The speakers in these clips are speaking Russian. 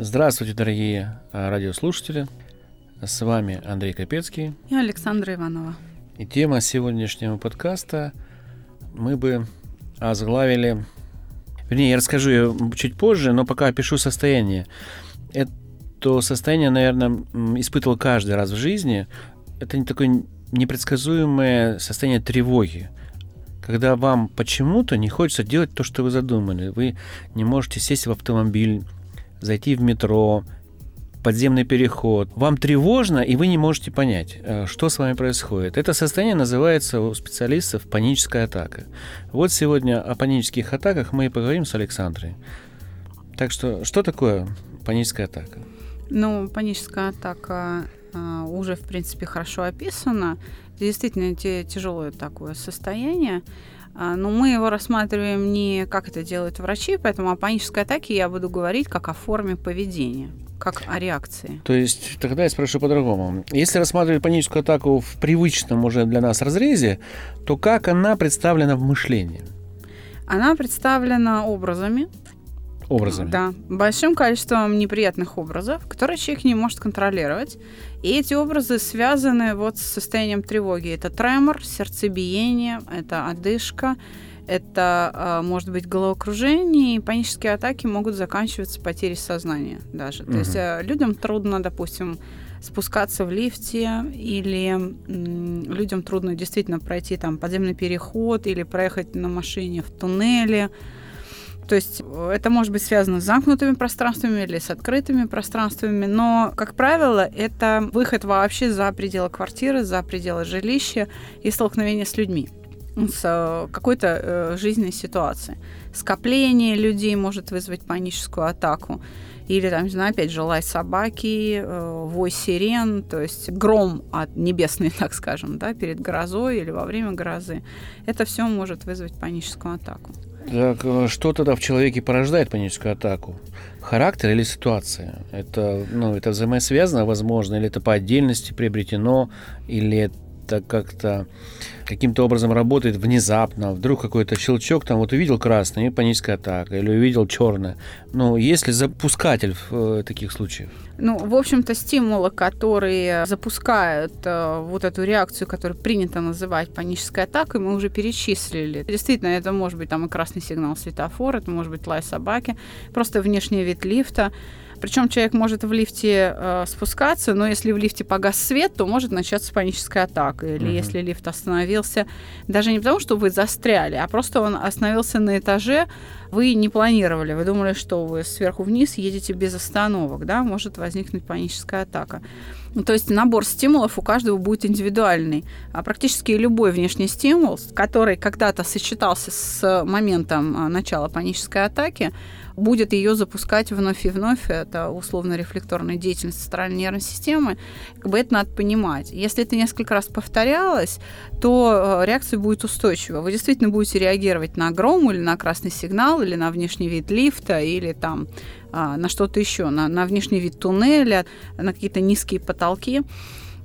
Здравствуйте, дорогие а, радиослушатели. С вами Андрей Капецкий. И Александра Иванова. И тема сегодняшнего подкаста мы бы озглавили... Вернее, я расскажу ее чуть позже, но пока опишу состояние. Это состояние, наверное, испытывал каждый раз в жизни. Это не такое непредсказуемое состояние тревоги когда вам почему-то не хочется делать то, что вы задумали. Вы не можете сесть в автомобиль, зайти в метро, подземный переход. Вам тревожно, и вы не можете понять, э, что с вами происходит. Это состояние называется у специалистов паническая атака. Вот сегодня о панических атаках мы и поговорим с Александрой. Так что, что такое паническая атака? Ну, паническая атака а, уже, в принципе, хорошо описана. Действительно, тяжелое такое состояние. А, но мы его рассматриваем не как это делают врачи, поэтому о панической атаке я буду говорить как о форме поведения как о реакции. То есть тогда я спрошу по-другому. Если рассматривать паническую атаку в привычном уже для нас разрезе, то как она представлена в мышлении? Она представлена образами, образами. Да, большим количеством неприятных образов, которые человек не может контролировать. И эти образы связаны вот с состоянием тревоги. Это тремор, сердцебиение, это одышка, это а, может быть головокружение, и панические атаки могут заканчиваться потерей сознания даже. Угу. То есть э, людям трудно, допустим, спускаться в лифте, или людям трудно действительно пройти там подземный переход, или проехать на машине в туннеле. То есть э, это может быть связано с замкнутыми пространствами или с открытыми пространствами, но, как правило, это выход вообще за пределы квартиры, за пределы жилища и столкновение с людьми с э, какой-то э, жизненной ситуацией. Скопление людей может вызвать паническую атаку. Или, там, не знаю, опять же, лай собаки, вой сирен, то есть гром от небесный, так скажем, да, перед грозой или во время грозы. Это все может вызвать паническую атаку. Так э, что тогда в человеке порождает паническую атаку? Характер или ситуация? Это, ну, это взаимосвязано, возможно, или это по отдельности приобретено, или это как-то каким-то образом работает внезапно, вдруг какой-то щелчок, там вот увидел красный, и паническая атака, или увидел черное. Ну, есть ли запускатель в э, таких случаях? Ну, в общем-то, стимулы, которые запускают э, вот эту реакцию, которую принято называть панической атакой, мы уже перечислили. Действительно, это может быть там и красный сигнал светофора, это может быть лай собаки, просто внешний вид лифта, причем человек может в лифте э, спускаться, но если в лифте погас свет, то может начаться паническая атака. Или угу. если лифт остановился, даже не потому, что вы застряли, а просто он остановился на этаже, вы не планировали, вы думали, что вы сверху вниз едете без остановок, да, может возникнуть паническая атака. Ну, то есть набор стимулов у каждого будет индивидуальный. А практически любой внешний стимул, который когда-то сочетался с моментом а, начала панической атаки, будет ее запускать вновь и вновь, это условно-рефлекторная деятельность центральной нервной системы, как бы это надо понимать. Если это несколько раз повторялось, то э, реакция будет устойчива. Вы действительно будете реагировать на гром или на красный сигнал, или на внешний вид лифта, или там а, на что-то еще, на, на внешний вид туннеля, на какие-то низкие потолки.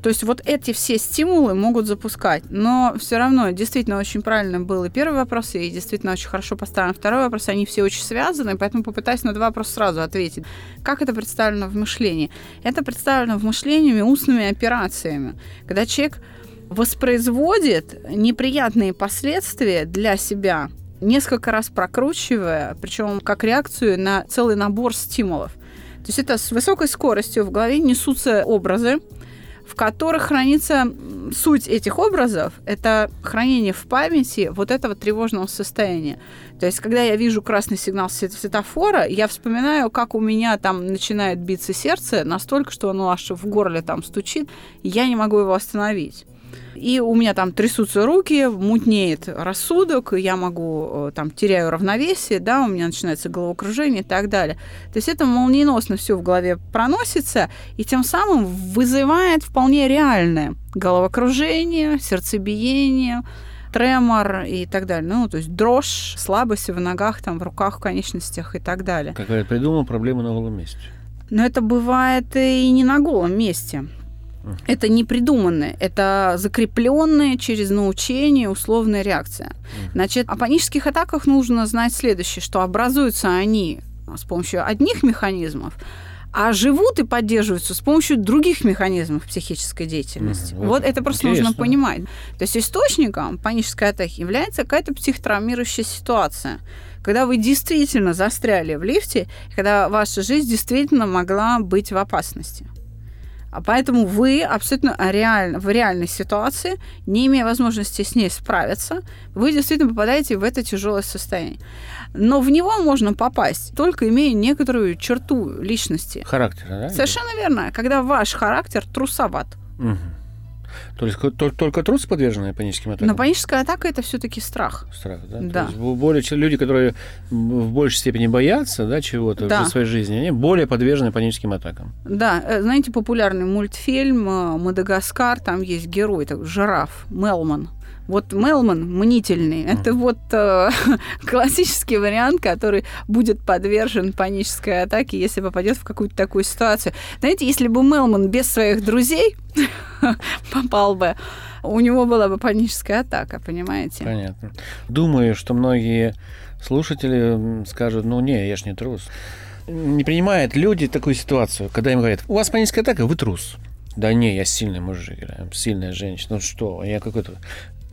То есть вот эти все стимулы могут запускать. Но все равно действительно очень правильно был и первый вопрос, и действительно очень хорошо поставлен второй вопрос. Они все очень связаны, поэтому попытаюсь на два вопроса сразу ответить. Как это представлено в мышлении? Это представлено в мышлении устными операциями. Когда человек воспроизводит неприятные последствия для себя, несколько раз прокручивая, причем как реакцию на целый набор стимулов. То есть это с высокой скоростью в голове несутся образы, в которых хранится суть этих образов, это хранение в памяти вот этого тревожного состояния. То есть, когда я вижу красный сигнал светофора, я вспоминаю, как у меня там начинает биться сердце настолько, что оно аж в горле там стучит, и я не могу его остановить и у меня там трясутся руки, мутнеет рассудок, я могу, э, там, теряю равновесие, да, у меня начинается головокружение и так далее. То есть это молниеносно все в голове проносится, и тем самым вызывает вполне реальное головокружение, сердцебиение, тремор и так далее. Ну, то есть дрожь, слабость в ногах, там, в руках, в конечностях и так далее. Как я придумал, проблема на голом месте. Но это бывает и не на голом месте. Это не придуманное, это закрепленная через научение условная реакция. Значит, о панических атаках нужно знать следующее, что образуются они с помощью одних механизмов, а живут и поддерживаются с помощью других механизмов психической деятельности. Мгм. Вот это просто Интересно. нужно понимать. То есть источником панической атаки является какая-то психотравмирующая ситуация, когда вы действительно застряли в лифте, когда ваша жизнь действительно могла быть в опасности. А поэтому вы абсолютно реально, в реальной ситуации, не имея возможности с ней справиться, вы действительно попадаете в это тяжелое состояние. Но в него можно попасть, только имея некоторую черту личности. Характера, да? Совершенно верно. Когда ваш характер трусоват. Мгм. То есть только, только трусы подвержены паническим атакам? Но паническая атака это все-таки страх. Страх, да? Да. То есть бо- более, люди, которые в большей степени боятся да, чего-то Да. в своей жизни, они более подвержены паническим атакам. Да, э, знаете, популярный мультфильм э, «Мадагаскар», там есть герой, так, жираф, Мелман. Вот Мелман мнительный. Это вот э, классический вариант, который будет подвержен панической атаке, если попадет в какую-то такую ситуацию. Знаете, если бы Мелман без своих друзей попал бы, у него была бы паническая атака, понимаете? Понятно. Думаю, что многие слушатели скажут, ну не, я ж не трус. Не принимают люди такую ситуацию, когда им говорят, у вас паническая атака, вы трус. Да не, я сильный мужик, сильная женщина. Ну что, я какой-то...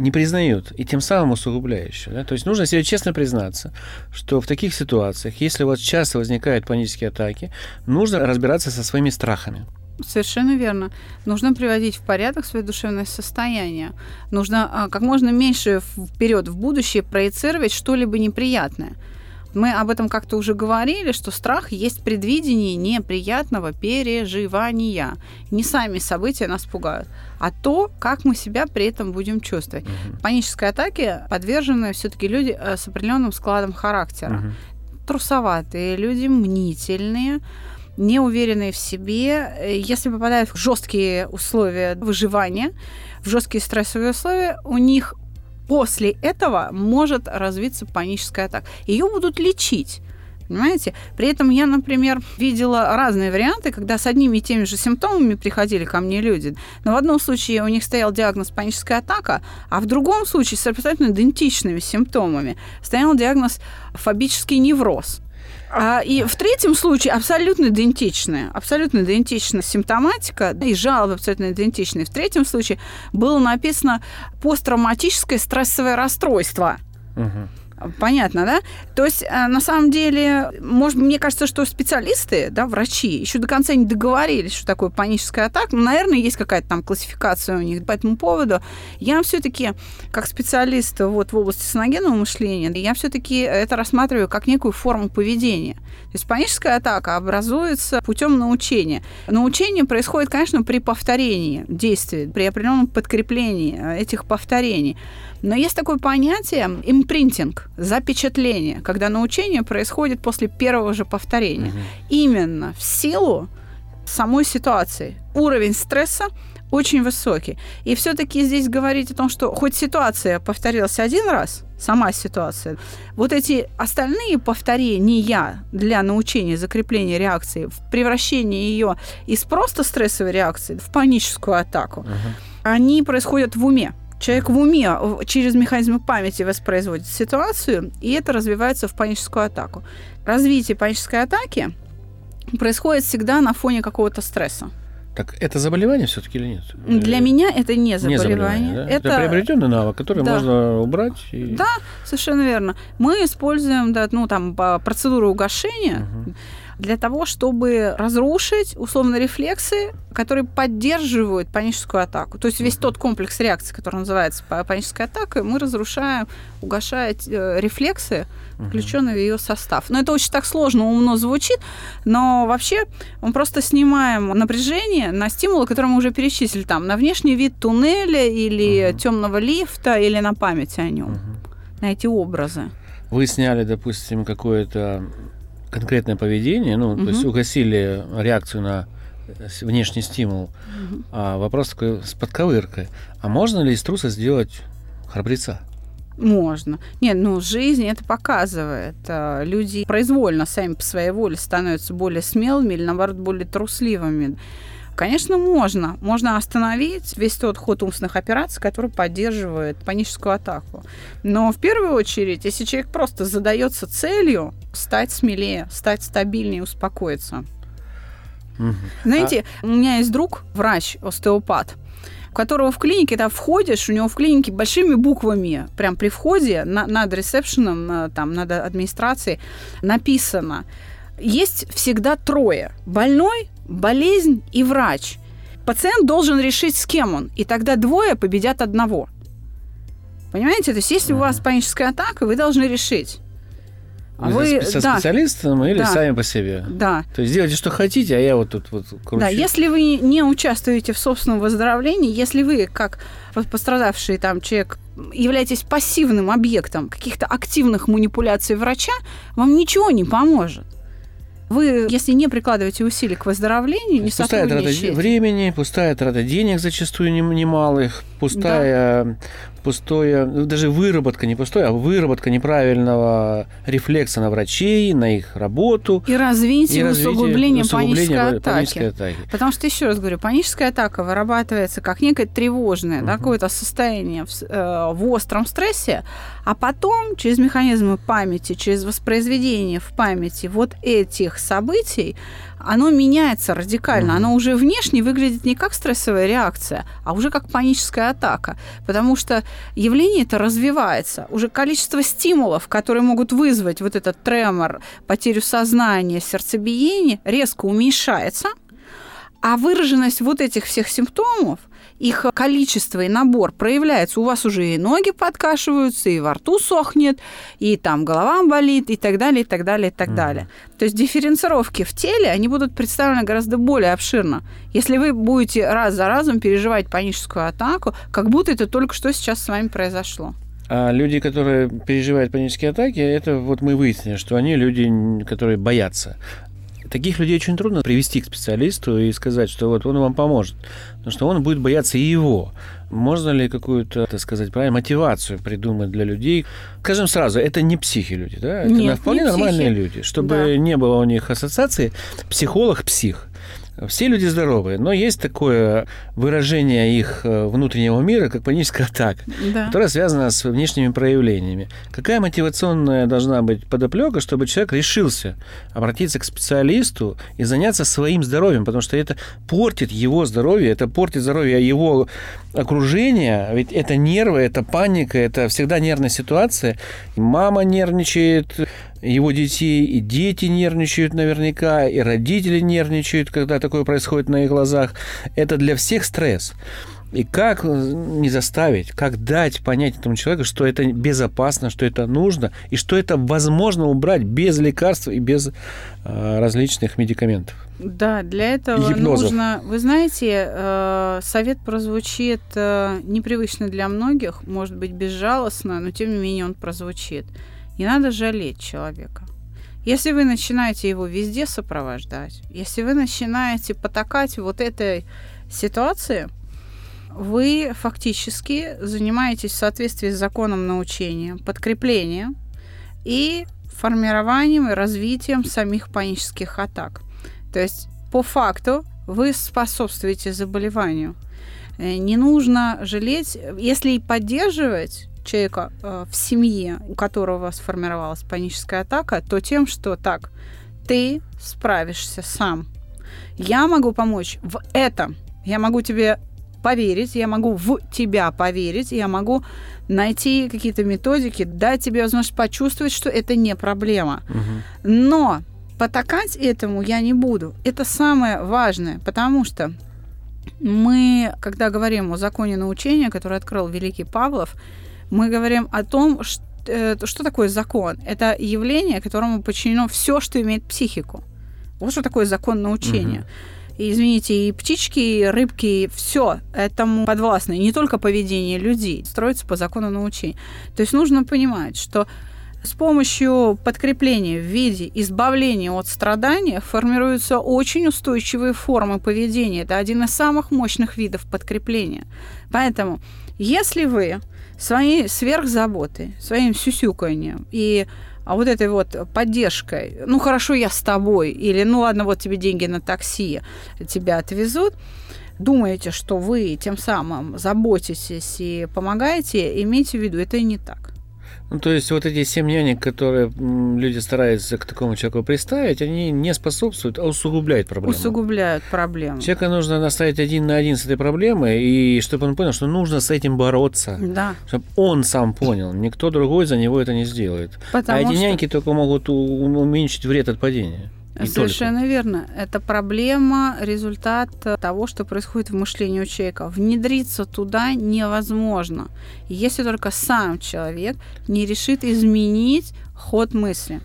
Не признают, и тем самым усугубляющие. Да? То есть нужно себе честно признаться, что в таких ситуациях, если у вас часто возникают панические атаки, нужно разбираться со своими страхами. Совершенно верно. Нужно приводить в порядок свое душевное состояние. Нужно а, как можно меньше вперед в будущее проецировать что-либо неприятное. Мы об этом как-то уже говорили, что страх есть предвидение неприятного переживания. Не сами события нас пугают, а то, как мы себя при этом будем чувствовать. Панической атаке подвержены все-таки люди э, с определенным складом характера Мгм. трусоватые люди, мнительные, неуверенные в себе. Э, Если попадают в жесткие условия выживания, в жесткие стрессовые условия, у них после этого может развиться паническая атака. Ее будут лечить. Понимаете? При этом я, например, видела разные варианты, когда с одними и теми же симптомами приходили ко мне люди. Но в одном случае у них стоял диагноз паническая атака, а в другом случае с абсолютно идентичными симптомами стоял диагноз фобический невроз. А, и в третьем случае абсолютно идентичная, абсолютно идентичная симптоматика и жалобы абсолютно идентичные. В третьем случае было написано посттравматическое стрессовое расстройство. Мгм. Понятно, да? То есть, э, на самом деле, может, мне кажется, что специалисты, да, врачи, еще до конца не договорились, что такое паническая атака. Ну, наверное, есть какая-то там классификация у них по этому поводу. Я все-таки, как специалист вот в области саногенного мышления, я все-таки это рассматриваю как некую форму поведения. То есть паническая атака образуется путем научения. Научение происходит, конечно, при повторении действий, при определенном подкреплении э, этих повторений. Но есть такое понятие импринтинг, запечатление, когда научение происходит после первого же повторения. Мгм. Именно в силу самой ситуации. Уровень стресса очень высокий. И все-таки здесь говорить о том, что хоть ситуация повторилась один раз, сама ситуация, вот эти остальные повторения для научения закрепления реакции, в превращение ее из просто стрессовой реакции в паническую атаку, Мгм. они происходят в уме. Человек в уме в- через механизмы памяти воспроизводит ситуацию, и это развивается в паническую атаку. Развитие панической атаки происходит всегда на фоне какого-то стресса. Так это заболевание все-таки или нет? Для Или- меня это не не заболевание. да? Это, это приобретенный навык, который Да. можно убрать. И... Да. совершенно верно. Мы используем да, ну, там, процедуру угошения Мгм. Для того, чтобы разрушить условно рефлексы, которые поддерживают паническую атаку. То есть весь тот комплекс реакций, который называется па- панической атакой, мы разрушаем, угошая э, рефлексы, включенные в ее состав. Но это очень так сложно, умно звучит, но вообще мы просто снимаем напряжение на стимулы, которые мы уже перечислили, там, на внешний вид туннеля или Мгм. темного лифта, или на память о нем, Мгм. на эти образы. Вы сняли, допустим, какое-то конкретное поведение, ну, то есть угасили реакцию на внешний стимул. Мгм. А вопрос такой с подковыркой. А можно ли из труса сделать храбреца? Можно. Нет, ну жизнь это показывает. А, Люди произвольно сами по своей воле становятся более смелыми или, наоборот, более трусливыми. Конечно, можно. Можно остановить весь тот ход умственных операций, который поддерживает паническую атаку. Но в первую очередь, если человек просто задается целью стать смелее, стать стабильнее, успокоиться. Знаете, у меня есть друг, врач, остеопат, у которого в клинике, там входишь, у него в клинике большими буквами, прям при входе на- над ресепшеном, на- там, над администрацией написано, есть всегда трое. Больной, болезнь и врач. Пациент должен решить, с кем он, и тогда двое победят одного. Понимаете? То есть, если у вас паническая атака, вы должны решить. А Вы вы, со да, специалистом или Да. сами по себе? да, То есть делайте, что хотите, а я вот тут вот кручу. Да, если вы не участвуете в собственном выздоровлении, если вы, как по- пострадавший там человек, являетесь пассивным объектом каких-то активных манипуляций врача, вам ничего не поможет. Вы, если не прикладываете усилий к выздоровлению, не пустая трата времени, пустая трата денег зачастую нем- немалых, пустая, пустое, ну, даже выработка, не пустое, а выработка неправильного рефлекса на врачей, на их работу. И развитие, и развитие, усугубление, усугубление панической панической атаки. атаки. Потому что, еще раз говорю, паническая атака вырабатывается как некое тревожное, да, Мгм. какое-то состояние в, э, в остром стрессе, а потом через механизмы памяти, через воспроизведение в памяти вот этих событий, оно меняется радикально. Оно уже внешне выглядит не как стрессовая реакция, а уже как паническая атака. Потому что явление это развивается. Уже количество стимулов, которые могут вызвать вот этот тремор, потерю сознания, сердцебиение, резко уменьшается. А выраженность вот этих всех симптомов, их количество и набор проявляется. У вас уже и ноги подкашиваются, и во рту сохнет, и там голова болит, и так далее, и так далее, и так Мгм. далее. То есть дифференцировки в теле, они будут представлены гораздо более обширно. Если вы будете раз за разом переживать паническую атаку, как будто это только что сейчас с вами произошло. А люди, которые переживают панические атаки, это вот мы выяснили, что они люди, которые боятся. Таких людей очень трудно привести к специалисту и сказать, что вот он вам поможет. Потому что он будет бояться и его. Можно ли какую-то, так сказать, правильно, мотивацию придумать для людей? Скажем сразу, это не психи люди, да? Это Нет, вполне не нормальные психи. люди. Чтобы Да. не было у них ассоциации психолог-псих. Все люди здоровые, но есть такое выражение их э, внутреннего мира, как паническая атака Да. которая связана с внешними проявлениями. Какая мотивационная должна быть подоплека, чтобы человек решился обратиться к специалисту и заняться своим здоровьем, потому что это портит его здоровье, это портит здоровье его окружения, ведь это нервы, это паника, это всегда нервная ситуация. Мама нервничает, его детей, и дети нервничают наверняка, и родители нервничают, когда такое происходит на их глазах. Это для всех стресс. И как не заставить, как дать понять этому человеку, что это безопасно, что это нужно, и что это возможно убрать без лекарств и без э, различных медикаментов. Да, для этого нужно... Вы знаете, э, совет прозвучит э, непривычно для многих, может быть, безжалостно, но тем не менее он прозвучит. Не надо жалеть человека. Если вы начинаете его везде сопровождать, если вы начинаете потакать вот этой ситуации, вы фактически занимаетесь в соответствии с законом научения, подкреплением и формированием и развитием самих панических атак. То есть по факту вы способствуете заболеванию. Э, Не нужно жалеть, если и поддерживать человека э, в семье, у которого сформировалась паническая атака, то тем, что так, ты справишься сам. Я могу помочь в этом. Я могу тебе поверить, я могу в тебя поверить, я могу найти какие-то методики, дать тебе возможность почувствовать, что это не проблема. Но потакать этому я не буду. Это самое важное, потому что мы, когда говорим о законе научения, который открыл великий Павлов, мы говорим о том, что, э, что такое закон. Это явление, которому подчинено все, что имеет психику. Вот что такое закон научения. И, извините, и птички, и рыбки, все этому подвластно. И не только поведение людей строится по закону научения. То есть нужно понимать, что с помощью подкрепления в виде избавления от страдания формируются очень устойчивые формы поведения. Это один из самых мощных видов подкрепления. Поэтому, если вы своей сверхзаботой, своим сюсюканьем и а вот этой вот поддержкой, ну хорошо, я с тобой, или ну ладно, вот тебе деньги на такси, тебя отвезут, думаете, что вы тем самым заботитесь и помогаете, имейте в виду, это и не так. Ну, то есть вот эти семь нянек, которые люди стараются к такому человеку приставить, они не способствуют, а усугубляют проблему. Усугубляют проблему. Человека нужно наставить один на один с этой проблемой, и чтобы он понял, что нужно с этим бороться. Да. Чтобы он сам понял, никто другой за него это не сделает. Потому а эти что- няньки только могут уменьшить вред от падения. И Совершенно верно. Это проблема, результат того, что происходит в мышлении у человека. Внедриться туда невозможно, если только сам человек не решит изменить ход мысли.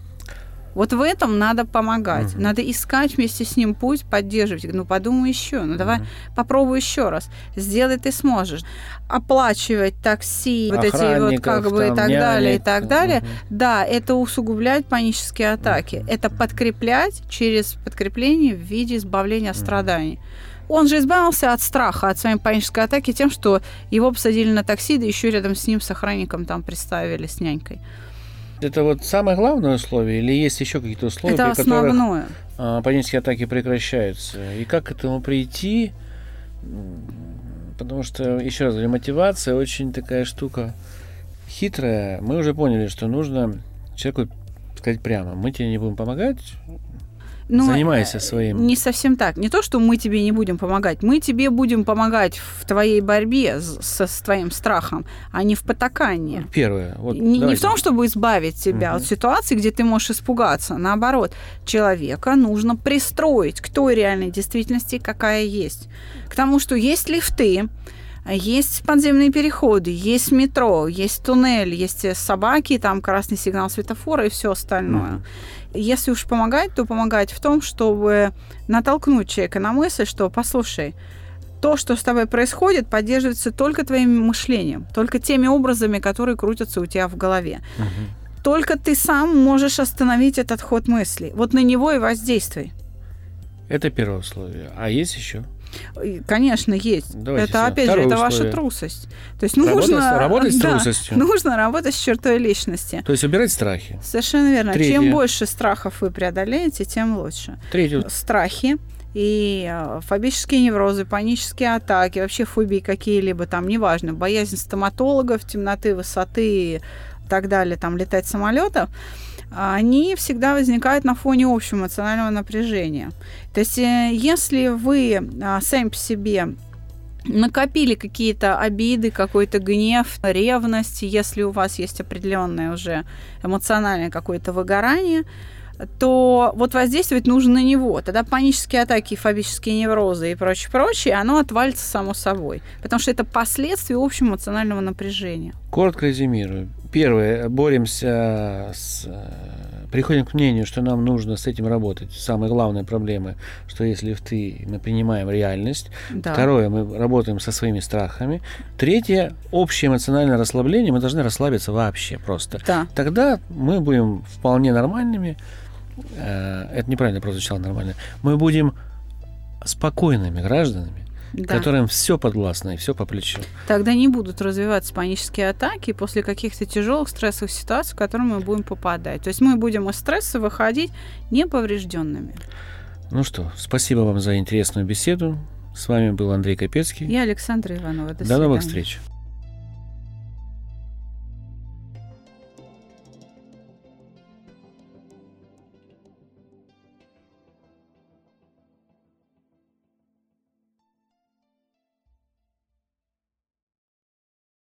Вот в этом надо помогать. Мгм. Надо искать вместе с ним путь, поддерживать. Ну, подумай еще. Ну, давай Мгм. попробуй еще раз. Сделай ты сможешь. Оплачивать такси, вот эти вот как бы и так далее, и так далее. Мгм. Да, это усугубляет панические атаки. Это подкреплять через подкрепление в виде избавления от Мгм. страданий. Он же избавился от страха, от своей панической атаки тем, что его посадили на такси, да еще рядом с ним с охранником там приставили с нянькой. Это вот самое главное условие, или есть еще какие-то условия, это при которых основное. а, панические атаки прекращаются? И как к этому прийти? Потому что, еще раз говорю, мотивация очень такая штука хитрая. Мы уже поняли, что нужно человеку сказать прямо, мы тебе не будем помогать, Ну, занимайся э, своим. Не совсем так. Не то, что мы тебе не будем помогать. Мы тебе будем помогать в твоей борьбе со- с твоим страхом, а не в потакании. Первое. Вот, не, не в том, чтобы избавить тебя Мгм. от ситуации, где ты можешь испугаться. Наоборот, человека нужно пристроить к той реальной действительности, какая есть. К тому, что есть лифты, есть подземные переходы, есть метро, есть туннель, есть собаки, там красный сигнал светофора и все остальное. Мгм. Если уж помогать, то помогать в том, чтобы натолкнуть человека на мысль, что, послушай, то, что с тобой происходит, поддерживается только твоим мышлением, только теми образами, которые крутятся у тебя в голове. Мгм. Только ты сам можешь остановить этот ход мыслей. Вот на него и воздействуй. Это первое условие. А есть еще? Конечно, есть. Давайте это, опять Второе же, это ваша условие. трусость. То есть нужно... работать с да, трусостью. Нужно работать с чертой личности. То есть убирать страхи. Совершенно верно. Третье. Чем больше страхов вы преодолеете, тем лучше. Третье. страхи и э, фобические неврозы, панические атаки, вообще фобии какие-либо там, неважно, боязнь стоматологов, темноты, высоты и так далее, там летать самолетов, они всегда возникают на фоне общего эмоционального напряжения. То есть, э, если вы а, сами по себе накопили какие-то обиды, какой-то гнев, ревность, если у вас есть определенное уже эмоциональное какое-то выгорание, то вот воздействовать нужно на него. Тогда панические атаки, фобические неврозы и прочее, прочее, оно отвалится само собой. Потому что это последствия общего эмоционального напряжения. Коротко резюмирую. Первое. Боремся с... э, Приходим к мнению, что нам нужно с этим работать. Самая главная проблема, что если лифты, мы принимаем реальность. Да. Второе. Мы работаем со своими страхами. Третье. Общее эмоциональное расслабление. Мы должны расслабиться вообще просто. Да. Тогда мы будем вполне нормальными. Э, Это неправильно прозвучало нормально. Мы будем спокойными гражданами, да. которым все подвластно и все по плечу. Тогда не будут развиваться панические атаки после каких-то тяжелых стрессовых ситуаций, в которые мы будем попадать. То есть мы будем из стресса выходить неповрежденными. Ну что, спасибо вам за интересную беседу. С вами был Андрей Капецкий. Я Александра Иванова. До, До новых встреч.